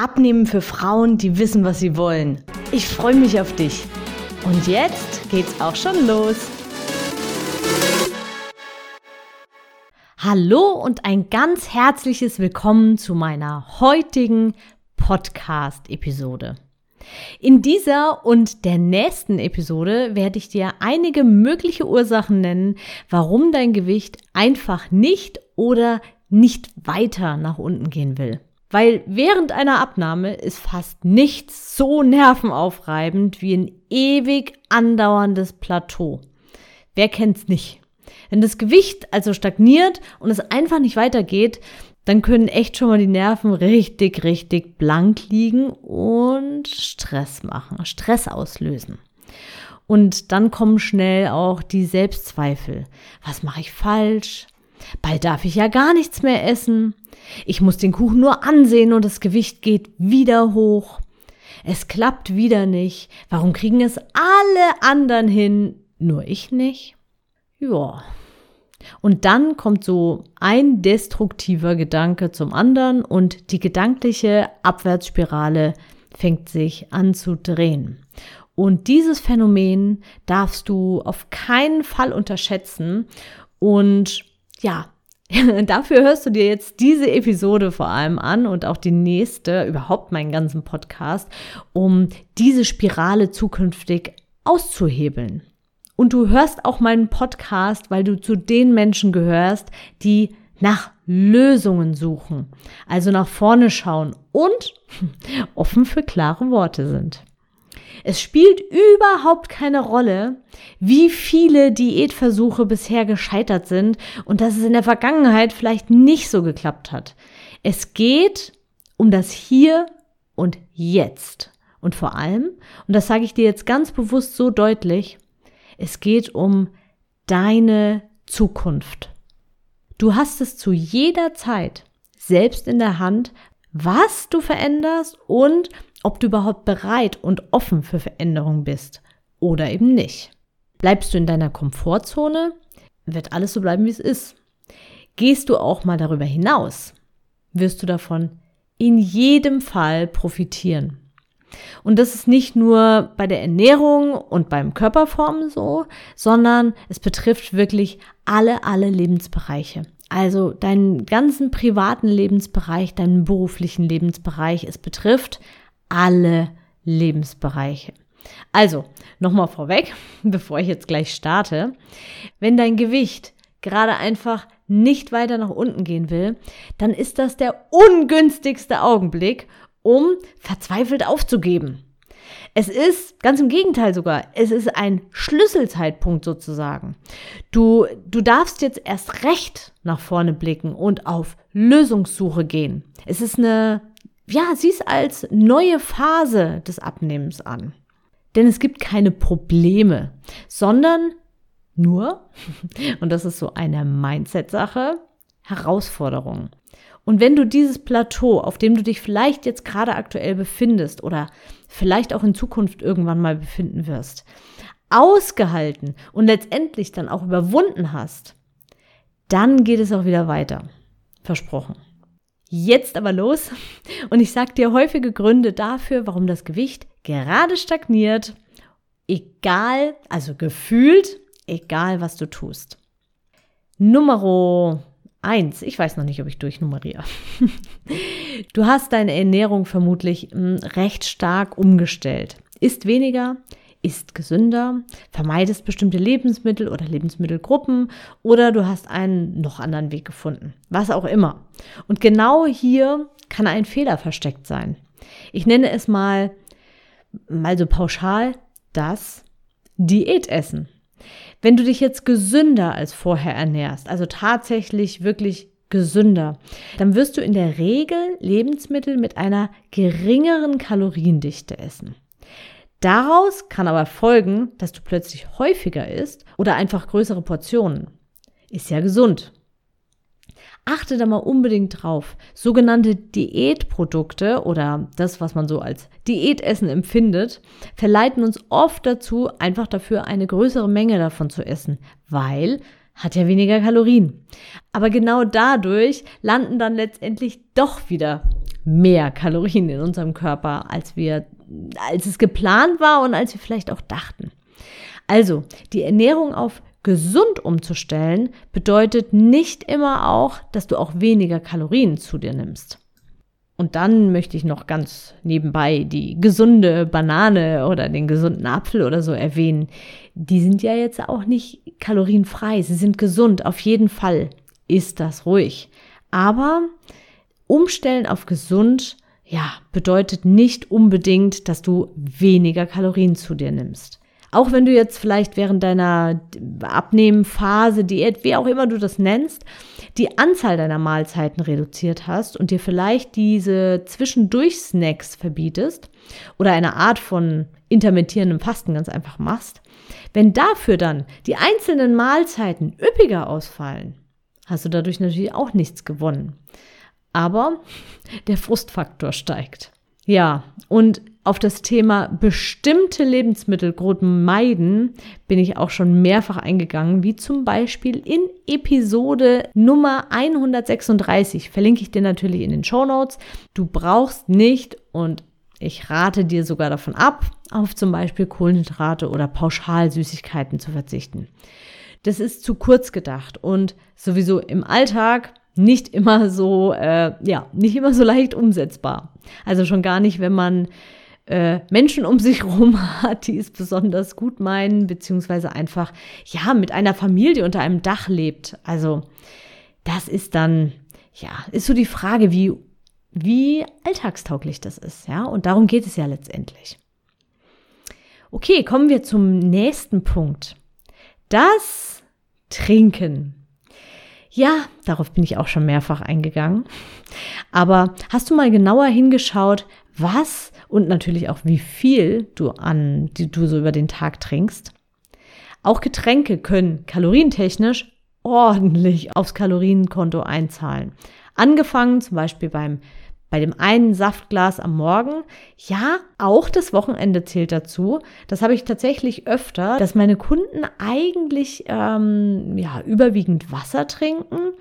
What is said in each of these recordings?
Abnehmen für Frauen, die wissen, was sie wollen. Ich freue mich auf dich. Und jetzt geht's auch schon los. Hallo und ein ganz herzliches Willkommen zu meiner heutigen Podcast-Episode. In dieser und der nächsten Episode werde ich dir einige mögliche Ursachen nennen, warum dein Gewicht einfach nicht oder nicht weiter nach unten gehen will. Weil während einer Abnahme ist fast nichts so nervenaufreibend wie ein ewig andauerndes Plateau. Wer kennt's nicht? Wenn das Gewicht also stagniert und es einfach nicht weitergeht, dann können echt schon mal die Nerven richtig, richtig blank liegen und Stress machen, Stress auslösen. Und dann kommen schnell auch die Selbstzweifel. Was mache ich falsch? Bald darf ich ja gar nichts mehr essen. Ich muss den Kuchen nur ansehen und das Gewicht geht wieder hoch. Es klappt wieder nicht. Warum kriegen es alle anderen hin, nur ich nicht? Ja. Und dann kommt so ein destruktiver Gedanke zum anderen und die gedankliche Abwärtsspirale fängt sich an zu drehen. Und dieses Phänomen darfst du auf keinen Fall unterschätzen und ja, dafür hörst du dir jetzt diese Episode vor allem an und auch die nächste, überhaupt meinen ganzen Podcast, um diese Spirale zukünftig auszuhebeln. Und du hörst auch meinen Podcast, weil du zu den Menschen gehörst, die nach Lösungen suchen, also nach vorne schauen und offen für klare Worte sind. Es spielt überhaupt keine Rolle, wie viele Diätversuche bisher gescheitert sind und dass es in der Vergangenheit vielleicht nicht so geklappt hat. Es geht um das Hier und Jetzt. Und vor allem, und das sage ich dir jetzt ganz bewusst so deutlich, es geht um deine Zukunft. Du hast es zu jeder Zeit selbst in der Hand, was du veränderst und ob du überhaupt bereit und offen für Veränderung bist oder eben nicht. Bleibst du in deiner Komfortzone, wird alles so bleiben, wie es ist. Gehst du auch mal darüber hinaus, wirst du davon in jedem Fall profitieren. Und das ist nicht nur bei der Ernährung und beim Körperformen so, sondern es betrifft wirklich alle, alle Lebensbereiche. Also deinen ganzen privaten Lebensbereich, deinen beruflichen Lebensbereich. Es betrifft alle Lebensbereiche. Also, nochmal vorweg, bevor ich jetzt gleich starte. Wenn dein Gewicht gerade einfach nicht weiter nach unten gehen will, dann ist das der ungünstigste Augenblick, um verzweifelt aufzugeben. Es ist, ganz im Gegenteil sogar, es ist ein Schlüsselzeitpunkt sozusagen. Du, du darfst jetzt erst recht nach vorne blicken und auf Lösungssuche gehen. Es ist eine ja, sieh es als neue Phase des Abnehmens an. Denn es gibt keine Probleme, sondern nur, und das ist so eine Mindset-Sache, Herausforderungen. Und wenn du dieses Plateau, auf dem du dich vielleicht jetzt gerade aktuell befindest oder vielleicht auch in Zukunft irgendwann mal befinden wirst, ausgehalten und letztendlich dann auch überwunden hast, dann geht es auch wieder weiter. Versprochen. Jetzt aber los und ich sage dir häufige Gründe dafür, warum das Gewicht gerade stagniert, egal, also gefühlt, egal was du tust. Nummer eins, ich weiß noch nicht, ob ich durchnummeriere. Du hast deine Ernährung vermutlich hm, recht stark umgestellt. Isst weniger, isst gesünder, vermeidest bestimmte Lebensmittel oder Lebensmittelgruppen oder du hast einen noch anderen Weg gefunden. Was auch immer. Und genau hier kann ein Fehler versteckt sein. Ich nenne es mal, mal so pauschal, das Diätessen. Wenn du dich jetzt gesünder als vorher ernährst, also tatsächlich wirklich gesünder, dann wirst du in der Regel Lebensmittel mit einer geringeren Kaloriendichte essen. Daraus kann aber folgen, dass du plötzlich häufiger isst oder einfach größere Portionen. Ist ja gesund. Achte da mal unbedingt drauf. Sogenannte Diätprodukte oder das, was man so als Diätessen empfindet, verleiten uns oft dazu, einfach dafür eine größere Menge davon zu essen, weil hat ja weniger Kalorien. Aber genau dadurch landen dann letztendlich doch wieder mehr Kalorien in unserem Körper, als wir, als es geplant war und als wir vielleicht auch dachten. Also, die Ernährung auf gesund umzustellen bedeutet nicht immer auch, dass du auch weniger Kalorien zu dir nimmst. Und dann möchte ich noch ganz nebenbei die gesunde Banane oder den gesunden Apfel oder so erwähnen. Die sind ja jetzt auch nicht kalorienfrei. Sie sind gesund. Auf jeden Fall ist das ruhig. Aber umstellen auf gesund, ja, bedeutet nicht unbedingt, dass du weniger Kalorien zu dir nimmst. Auch wenn du jetzt vielleicht während deiner Abnehmphase, Diät, wie auch immer du das nennst, die Anzahl deiner Mahlzeiten reduziert hast und dir vielleicht diese Zwischendurch-Snacks verbietest oder eine Art von intermittierendem Fasten ganz einfach machst, wenn dafür dann die einzelnen Mahlzeiten üppiger ausfallen, hast du dadurch natürlich auch nichts gewonnen. Aber der Frustfaktor steigt. Ja, und auf das Thema bestimmte Lebensmittelgruppen meiden bin ich auch schon mehrfach eingegangen, wie zum Beispiel in Episode Nummer 136. Verlinke ich dir natürlich in den Show Notes. Du brauchst nicht und ich rate dir sogar davon ab, auf zum Beispiel Kohlenhydrate oder Pauschalsüßigkeiten zu verzichten. Das ist zu kurz gedacht und sowieso im Alltag nicht immer so, äh, ja, nicht immer so leicht umsetzbar. Also schon gar nicht, wenn man äh, Menschen um sich herum hat, die es besonders gut meinen, beziehungsweise einfach, ja, mit einer Familie unter einem Dach lebt. Also, das ist dann, ja, ist so die Frage, wie, wie alltagstauglich das ist, ja, und darum geht es ja letztendlich. Okay, kommen wir zum nächsten Punkt. Das Trinken. Ja, darauf bin ich auch schon mehrfach eingegangen. Aber hast du mal genauer hingeschaut, was und natürlich auch wie viel du an, die du so über den Tag trinkst. Auch Getränke können kalorientechnisch ordentlich aufs Kalorienkonto einzahlen. Angefangen zum Beispiel beim bei dem einen Saftglas am Morgen. Ja, auch das Wochenende zählt dazu. Das habe ich tatsächlich öfter, dass meine Kunden eigentlich ähm, ja überwiegend Wasser trinken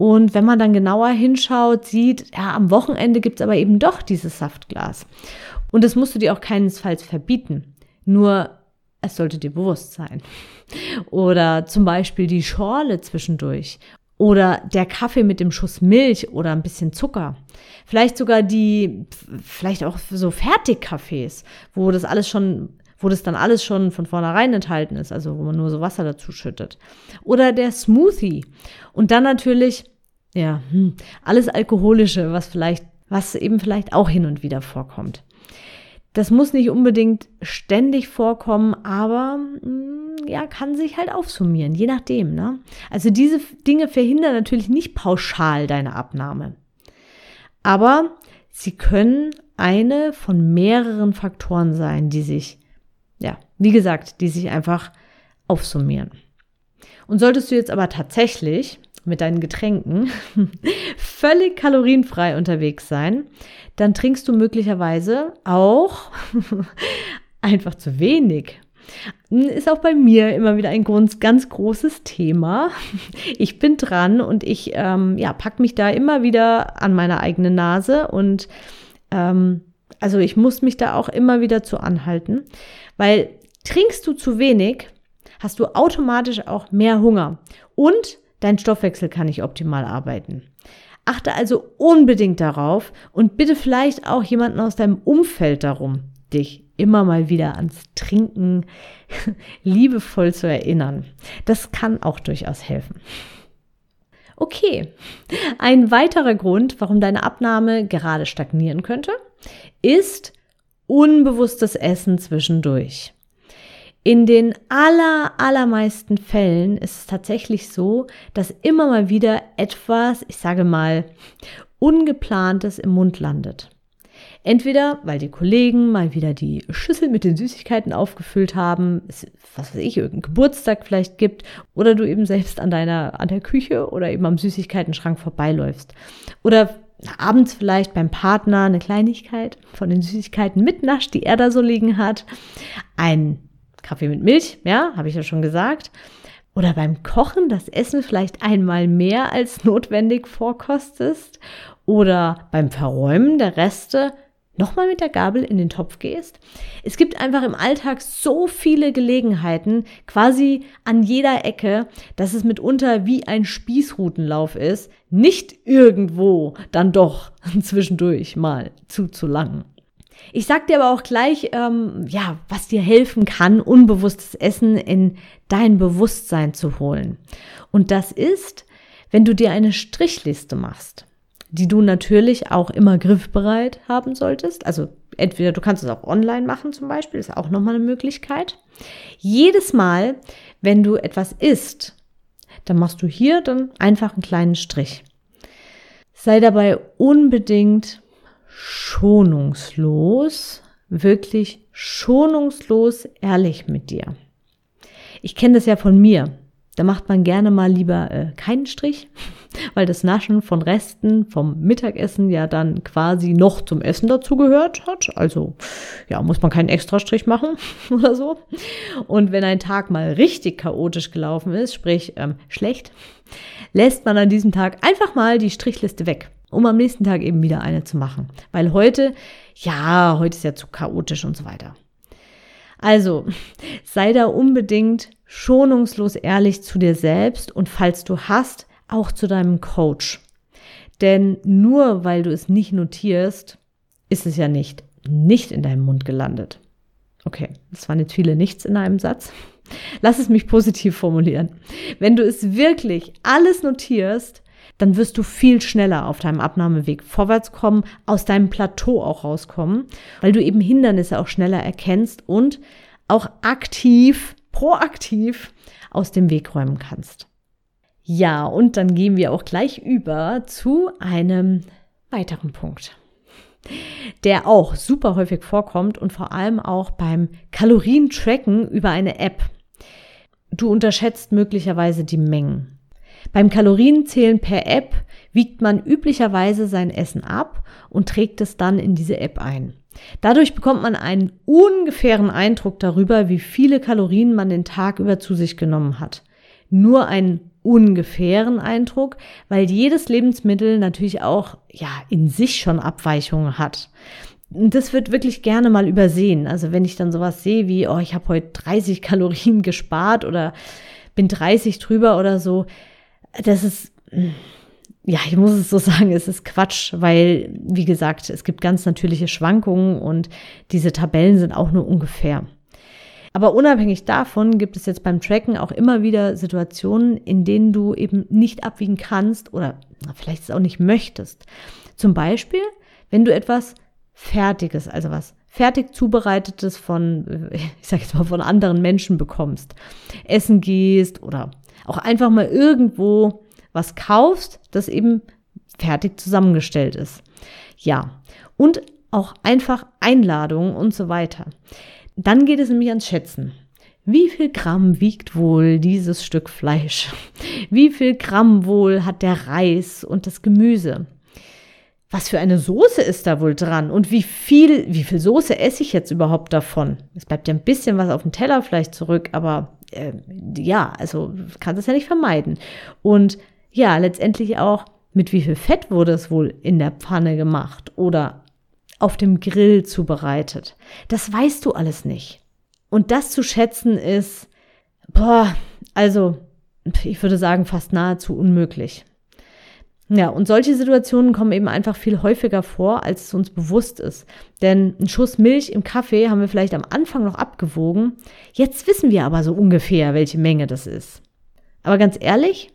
und wenn man dann genauer hinschaut, sieht, ja, am Wochenende gibt es aber eben doch dieses Saftglas. Und das musst du dir auch keinesfalls verbieten. Nur es sollte dir bewusst sein. Oder zum Beispiel die Schorle zwischendurch. Oder der Kaffee mit dem Schuss Milch oder ein bisschen Zucker. Vielleicht sogar die, vielleicht auch so Fertigkaffees, wo das alles schon wo das dann alles schon von vornherein enthalten ist, also wo man nur so Wasser dazu schüttet. Oder der Smoothie. Und dann natürlich, ja, hm, alles Alkoholische, was vielleicht, was eben vielleicht auch hin und wieder vorkommt. Das muss nicht unbedingt ständig vorkommen, aber hm, ja, kann sich halt aufsummieren, je nachdem. Ne? Also diese Dinge verhindern natürlich nicht pauschal deine Abnahme. Aber sie können eine von mehreren Faktoren sein, die sich ja, wie gesagt, die sich einfach aufsummieren. Und solltest du jetzt aber tatsächlich mit deinen Getränken völlig kalorienfrei unterwegs sein, dann trinkst du möglicherweise auch einfach zu wenig. Ist auch bei mir immer wieder ein ganz großes Thema. Ich bin dran und ich ähm, ja, pack mich da immer wieder an meine eigene Nase und ähm, also ich muss mich da auch immer wieder zu anhalten, weil trinkst du zu wenig, hast du automatisch auch mehr Hunger und dein Stoffwechsel kann nicht optimal arbeiten. Achte also unbedingt darauf und bitte vielleicht auch jemanden aus deinem Umfeld darum, dich immer mal wieder ans Trinken liebevoll zu erinnern. Das kann auch durchaus helfen. Okay, ein weiterer Grund, warum deine Abnahme gerade stagnieren könnte, ist unbewusstes Essen zwischendurch. In den aller, allermeisten Fällen ist es tatsächlich so, dass immer mal wieder etwas, ich sage mal, Ungeplantes im Mund landet. Entweder, weil die Kollegen mal wieder die Schüssel mit den Süßigkeiten aufgefüllt haben, es, was weiß ich, irgendeinen Geburtstag vielleicht gibt, oder du eben selbst an deiner, an der Küche oder eben am Süßigkeitenschrank vorbeiläufst. Oder abends vielleicht beim Partner eine Kleinigkeit von den Süßigkeiten mitnascht, die er da so liegen hat. Ein Kaffee mit Milch, ja, habe ich ja schon gesagt. Oder beim Kochen das Essen vielleicht einmal mehr als notwendig vorkostest. Oder beim Verräumen der Reste nochmal mit der Gabel in den Topf gehst. Es gibt einfach im Alltag so viele Gelegenheiten, quasi an jeder Ecke, dass es mitunter wie ein Spießrutenlauf ist, nicht irgendwo dann doch zwischendurch mal zu zu lang. Ich sag dir aber auch gleich, ähm, ja, was dir helfen kann, unbewusstes Essen in dein Bewusstsein zu holen. Und das ist, wenn du dir eine Strichliste machst die du natürlich auch immer griffbereit haben solltest. Also entweder du kannst es auch online machen zum Beispiel, ist auch nochmal eine Möglichkeit. Jedes Mal, wenn du etwas isst, dann machst du hier dann einfach einen kleinen Strich. Sei dabei unbedingt schonungslos, wirklich schonungslos ehrlich mit dir. Ich kenne das ja von mir. Da macht man gerne mal lieber äh, keinen Strich, weil das Naschen von Resten vom Mittagessen ja dann quasi noch zum Essen dazugehört hat. Also ja, muss man keinen Extrastrich machen oder so. Und wenn ein Tag mal richtig chaotisch gelaufen ist, sprich ähm, schlecht, lässt man an diesem Tag einfach mal die Strichliste weg, um am nächsten Tag eben wieder eine zu machen. Weil heute, ja, heute ist ja zu chaotisch und so weiter. Also sei da unbedingt schonungslos ehrlich zu dir selbst und falls du hast, auch zu deinem Coach. Denn nur weil du es nicht notierst, ist es ja nicht, nicht in deinem Mund gelandet. Okay, das waren jetzt viele Nichts in einem Satz. Lass es mich positiv formulieren. Wenn du es wirklich alles notierst, dann wirst du viel schneller auf deinem Abnahmeweg vorwärts kommen, aus deinem Plateau auch rauskommen, weil du eben Hindernisse auch schneller erkennst und auch aktiv, proaktiv aus dem Weg räumen kannst. Ja, und dann gehen wir auch gleich über zu einem weiteren Punkt, der auch super häufig vorkommt und vor allem auch beim Kalorientracken über eine App. Du unterschätzt möglicherweise die Mengen. Beim Kalorienzählen per App wiegt man üblicherweise sein Essen ab und trägt es dann in diese App ein. Dadurch bekommt man einen ungefähren Eindruck darüber, wie viele Kalorien man den Tag über zu sich genommen hat. Nur einen ungefähren Eindruck, weil jedes Lebensmittel natürlich auch ja in sich schon Abweichungen hat. Und das wird wirklich gerne mal übersehen. Also wenn ich dann sowas sehe wie, oh, ich habe heute 30 Kalorien gespart oder bin 30 drüber oder so, das ist, ja, ich muss es so sagen, es ist Quatsch, weil, wie gesagt, es gibt ganz natürliche Schwankungen und diese Tabellen sind auch nur ungefähr. Aber unabhängig davon gibt es jetzt beim Tracken auch immer wieder Situationen, in denen du eben nicht abwiegen kannst oder vielleicht es auch nicht möchtest. Zum Beispiel, wenn du etwas Fertiges, also was fertig zubereitetes von, ich sag jetzt mal, von anderen Menschen bekommst, essen gehst oder auch einfach mal irgendwo was kaufst, das eben fertig zusammengestellt ist. Ja, und auch einfach Einladungen und so weiter. Dann geht es nämlich ans Schätzen. Wie viel Gramm wiegt wohl dieses Stück Fleisch? Wie viel Gramm wohl hat der Reis und das Gemüse? Was für eine Soße ist da wohl dran? Und wie viel, wie viel Soße esse ich jetzt überhaupt davon? Es bleibt ja ein bisschen was auf dem Teller vielleicht zurück, aber äh, ja, also kann das ja nicht vermeiden. Und ja, letztendlich auch, mit wie viel Fett wurde es wohl in der Pfanne gemacht oder auf dem Grill zubereitet. Das weißt du alles nicht. Und das zu schätzen ist, boah, also ich würde sagen, fast nahezu unmöglich. Ja, und solche Situationen kommen eben einfach viel häufiger vor, als es uns bewusst ist. Denn ein Schuss Milch im Kaffee haben wir vielleicht am Anfang noch abgewogen. Jetzt wissen wir aber so ungefähr, welche Menge das ist. Aber ganz ehrlich,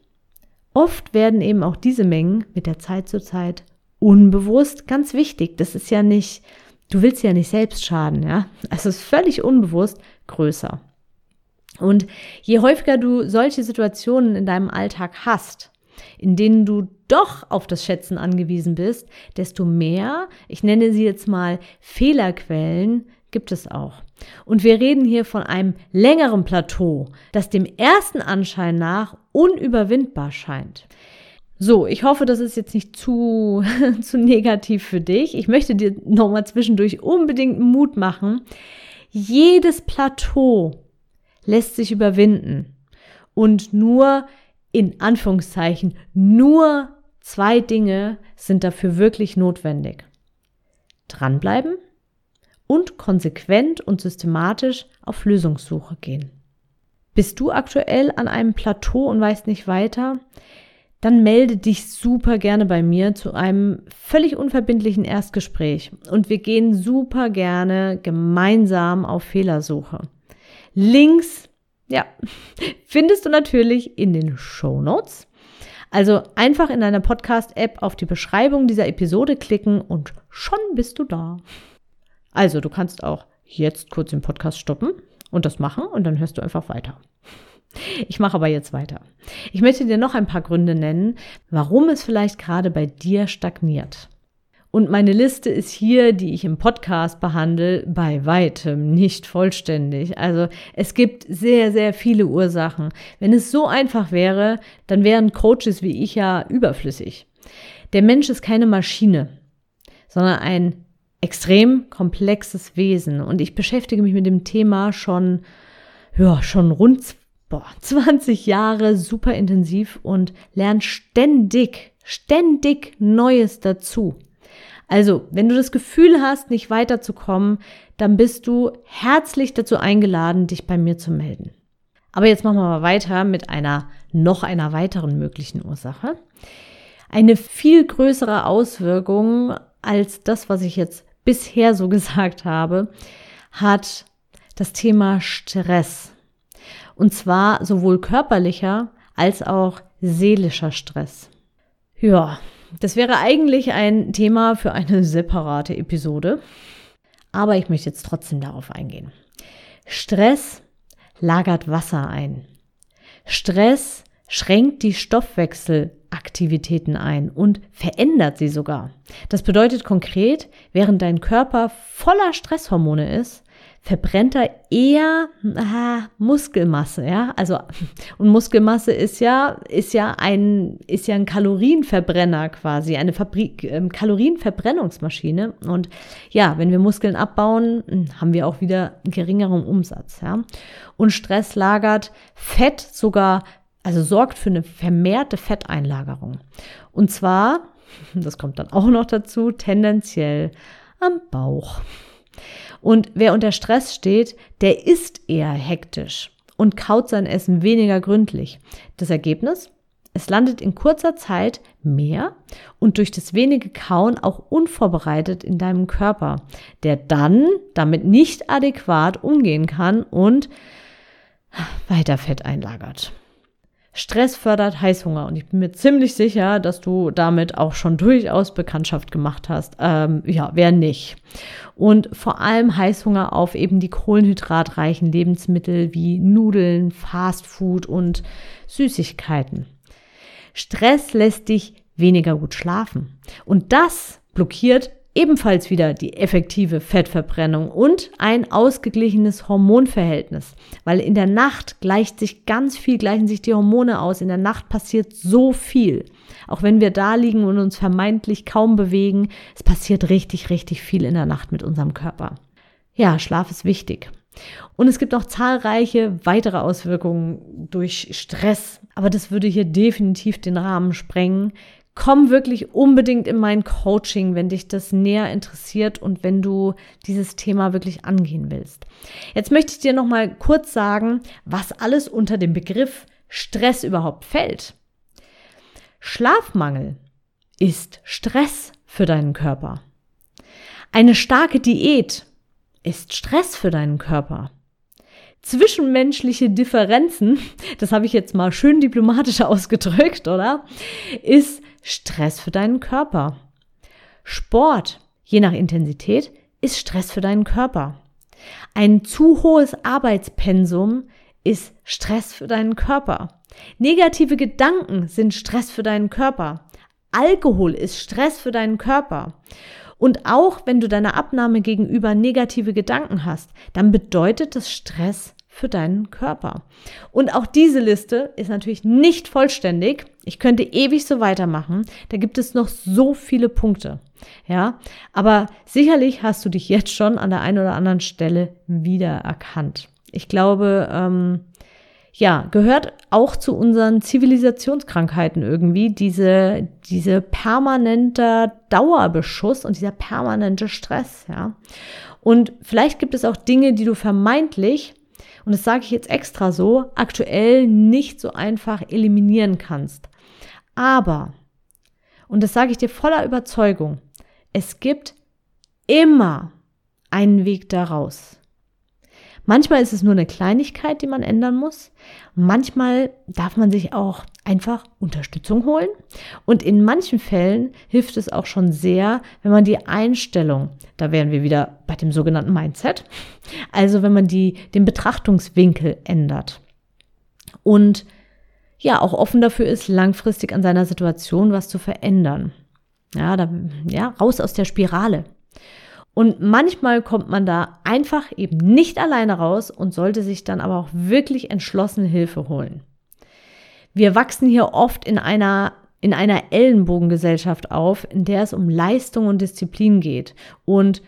oft werden eben auch diese Mengen mit der Zeit zu Zeit unbewusst, ganz wichtig, das ist ja nicht, du willst ja nicht selbst schaden, ja. Also es ist völlig unbewusst größer. Und je häufiger du solche Situationen in deinem Alltag hast, in denen du doch auf das Schätzen angewiesen bist, desto mehr, ich nenne sie jetzt mal Fehlerquellen, gibt es auch. Und wir reden hier von einem längeren Plateau, das dem ersten Anschein nach unüberwindbar scheint. So, ich hoffe, das ist jetzt nicht zu, zu negativ für dich. Ich möchte dir nochmal zwischendurch unbedingt Mut machen. Jedes Plateau lässt sich überwinden. Und nur, in Anführungszeichen, nur zwei Dinge sind dafür wirklich notwendig. Dranbleiben und konsequent und systematisch auf Lösungssuche gehen. Bist du aktuell an einem Plateau und weißt nicht weiter? Dann melde dich super gerne bei mir zu einem völlig unverbindlichen Erstgespräch und wir gehen super gerne gemeinsam auf Fehlersuche. Links, ja, findest du natürlich in den Show Notes. Also einfach in deiner Podcast-App auf die Beschreibung dieser Episode klicken und schon bist du da. Also, du kannst auch jetzt kurz den Podcast stoppen und das machen und dann hörst du einfach weiter. Ich mache aber jetzt weiter. Ich möchte dir noch ein paar Gründe nennen, warum es vielleicht gerade bei dir stagniert. Und meine Liste ist hier, die ich im Podcast behandle, bei weitem nicht vollständig. Also es gibt sehr, sehr viele Ursachen. Wenn es so einfach wäre, dann wären Coaches wie ich ja überflüssig. Der Mensch ist keine Maschine, sondern ein extrem komplexes Wesen und ich beschäftige mich mit dem Thema schon, ja, schon rund boah, 20 Jahre super intensiv und lerne ständig, ständig Neues dazu. Also, wenn du das Gefühl hast, nicht weiterzukommen, dann bist du herzlich dazu eingeladen, dich bei mir zu melden. Aber jetzt machen wir mal weiter mit einer noch einer weiteren möglichen Ursache. Eine viel größere Auswirkung als das, was ich jetzt bisher so gesagt habe, hat das Thema Stress. Und zwar sowohl körperlicher als auch seelischer Stress. Ja, das wäre eigentlich ein Thema für eine separate Episode. Aber ich möchte jetzt trotzdem darauf eingehen. Stress lagert Wasser ein. Stress schränkt die Stoffwechselaktivitäten ein und verändert sie sogar. Das bedeutet konkret, während dein Körper voller Stresshormone ist, verbrennt er eher ah, Muskelmasse, ja? Also und Muskelmasse ist ja ist ja ein ist ja ein Kalorienverbrenner quasi, eine Fabrik ähm, Kalorienverbrennungsmaschine und ja, wenn wir Muskeln abbauen, hm, haben wir auch wieder geringeren Umsatz, ja? Und Stress lagert Fett sogar also sorgt für eine vermehrte Fetteinlagerung. Und zwar, das kommt dann auch noch dazu, tendenziell am Bauch. Und wer unter Stress steht, der ist eher hektisch und kaut sein Essen weniger gründlich. Das Ergebnis? Es landet in kurzer Zeit mehr und durch das wenige Kauen auch unvorbereitet in deinem Körper, der dann damit nicht adäquat umgehen kann und weiter Fett einlagert. Stress fördert Heißhunger und ich bin mir ziemlich sicher, dass du damit auch schon durchaus Bekanntschaft gemacht hast. Ähm, ja, wer nicht. Und vor allem Heißhunger auf eben die kohlenhydratreichen Lebensmittel wie Nudeln, Fastfood und Süßigkeiten. Stress lässt dich weniger gut schlafen. Und das blockiert ebenfalls wieder die effektive Fettverbrennung und ein ausgeglichenes Hormonverhältnis, weil in der Nacht gleicht sich ganz viel, gleichen sich die Hormone aus. In der Nacht passiert so viel. Auch wenn wir da liegen und uns vermeintlich kaum bewegen, es passiert richtig, richtig viel in der Nacht mit unserem Körper. Ja, Schlaf ist wichtig. Und es gibt noch zahlreiche weitere Auswirkungen durch Stress, aber das würde hier definitiv den Rahmen sprengen komm wirklich unbedingt in mein Coaching, wenn dich das näher interessiert und wenn du dieses Thema wirklich angehen willst. Jetzt möchte ich dir noch mal kurz sagen, was alles unter dem Begriff Stress überhaupt fällt. Schlafmangel ist Stress für deinen Körper. Eine starke Diät ist Stress für deinen Körper. Zwischenmenschliche Differenzen, das habe ich jetzt mal schön diplomatisch ausgedrückt, oder? Ist Stress für deinen Körper. Sport, je nach Intensität, ist Stress für deinen Körper. Ein zu hohes Arbeitspensum ist Stress für deinen Körper. Negative Gedanken sind Stress für deinen Körper. Alkohol ist Stress für deinen Körper. Und auch wenn du deiner Abnahme gegenüber negative Gedanken hast, dann bedeutet das Stress für deinen Körper. Und auch diese Liste ist natürlich nicht vollständig. Ich könnte ewig so weitermachen. Da gibt es noch so viele Punkte. Ja, aber sicherlich hast du dich jetzt schon an der einen oder anderen Stelle wiedererkannt. Ich glaube, ähm, ja, gehört auch zu unseren Zivilisationskrankheiten irgendwie, diese, diese permanente Dauerbeschuss und dieser permanente Stress, ja. Und vielleicht gibt es auch Dinge, die du vermeintlich, und das sage ich jetzt extra so, aktuell nicht so einfach eliminieren kannst. Aber, und das sage ich dir voller Überzeugung, es gibt immer einen Weg daraus. Manchmal ist es nur eine Kleinigkeit, die man ändern muss. Manchmal darf man sich auch einfach Unterstützung holen. Und in manchen Fällen hilft es auch schon sehr, wenn man die Einstellung, da wären wir wieder bei dem sogenannten Mindset, also wenn man die, den Betrachtungswinkel ändert. Und ja, auch offen dafür ist, langfristig an seiner Situation was zu verändern. Ja, da, ja, raus aus der Spirale. Und manchmal kommt man da einfach eben nicht alleine raus und sollte sich dann aber auch wirklich entschlossen Hilfe holen. Wir wachsen hier oft in einer in einer Ellenbogengesellschaft auf, in der es um Leistung und Disziplin geht und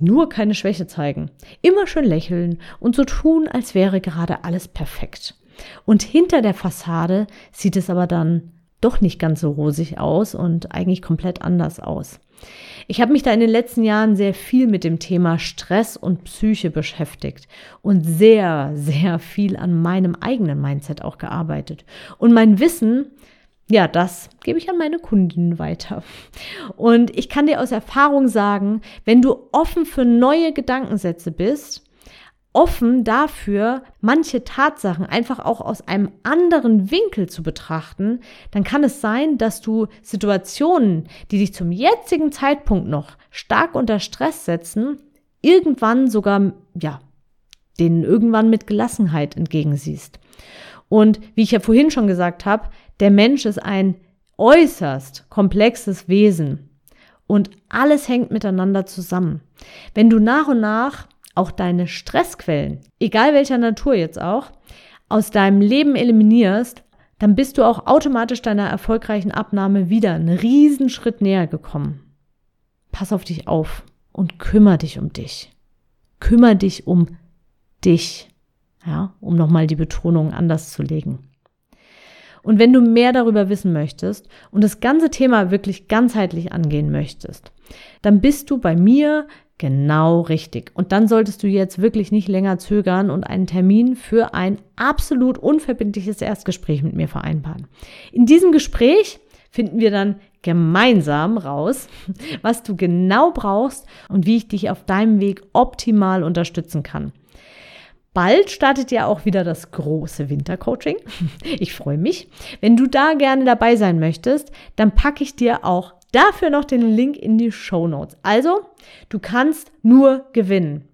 nur keine Schwäche zeigen, immer schön lächeln und so tun, als wäre gerade alles perfekt. Und hinter der Fassade sieht es aber dann doch nicht ganz so rosig aus und eigentlich komplett anders aus. Ich habe mich da in den letzten Jahren sehr viel mit dem Thema Stress und Psyche beschäftigt und sehr, sehr viel an meinem eigenen Mindset auch gearbeitet. Und mein Wissen, ja, das gebe ich an meine Kundinnen weiter. Und ich kann dir aus Erfahrung sagen, wenn du offen für neue Gedankensätze bist, offen dafür, manche Tatsachen einfach auch aus einem anderen Winkel zu betrachten, dann kann es sein, dass du Situationen, die dich zum jetzigen Zeitpunkt noch stark unter Stress setzen, irgendwann sogar, ja, denen irgendwann mit Gelassenheit entgegensiehst. Und wie ich ja vorhin schon gesagt habe, der Mensch ist ein äußerst komplexes Wesen und alles hängt miteinander zusammen. Wenn du nach und nach auch deine Stressquellen, egal welcher Natur jetzt auch, aus deinem Leben eliminierst, dann bist du auch automatisch deiner erfolgreichen Abnahme wieder einen riesen Schritt näher gekommen. Pass auf dich auf und kümmere dich um dich. Kümmere dich um dich. Ja, um nochmal die Betonung anders zu legen. Und wenn du mehr darüber wissen möchtest und das ganze Thema wirklich ganzheitlich angehen möchtest, dann bist du bei mir Genau richtig. Und dann solltest du jetzt wirklich nicht länger zögern und einen Termin für ein absolut unverbindliches Erstgespräch mit mir vereinbaren. In diesem Gespräch finden wir dann gemeinsam raus, was du genau brauchst und wie ich dich auf deinem Weg optimal unterstützen kann. Bald startet ja auch wieder das große Wintercoaching. Ich freue mich. Wenn du da gerne dabei sein möchtest, dann packe ich dir auch Dafür noch den Link in die Show Notes. Also, du kannst nur gewinnen.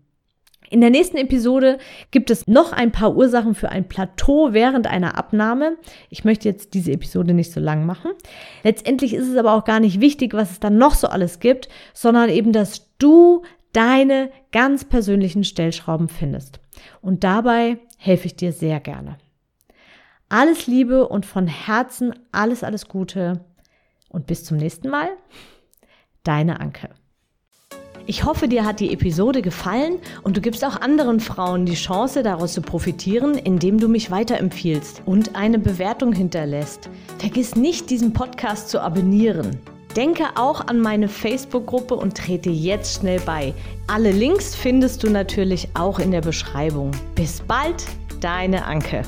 In der nächsten Episode gibt es noch ein paar Ursachen für ein Plateau während einer Abnahme. Ich möchte jetzt diese Episode nicht so lang machen. Letztendlich ist es aber auch gar nicht wichtig, was es dann noch so alles gibt, sondern eben, dass du deine ganz persönlichen Stellschrauben findest. Und dabei helfe ich dir sehr gerne. Alles Liebe und von Herzen alles, alles Gute und bis zum nächsten Mal, deine Anke. Ich hoffe, dir hat die Episode gefallen und du gibst auch anderen Frauen die Chance, daraus zu profitieren, indem du mich weiterempfiehlst und eine Bewertung hinterlässt. Vergiss nicht, diesen Podcast zu abonnieren. Denke auch an meine Facebook-Gruppe und trete jetzt schnell bei. Alle Links findest du natürlich auch in der Beschreibung. Bis bald, deine Anke.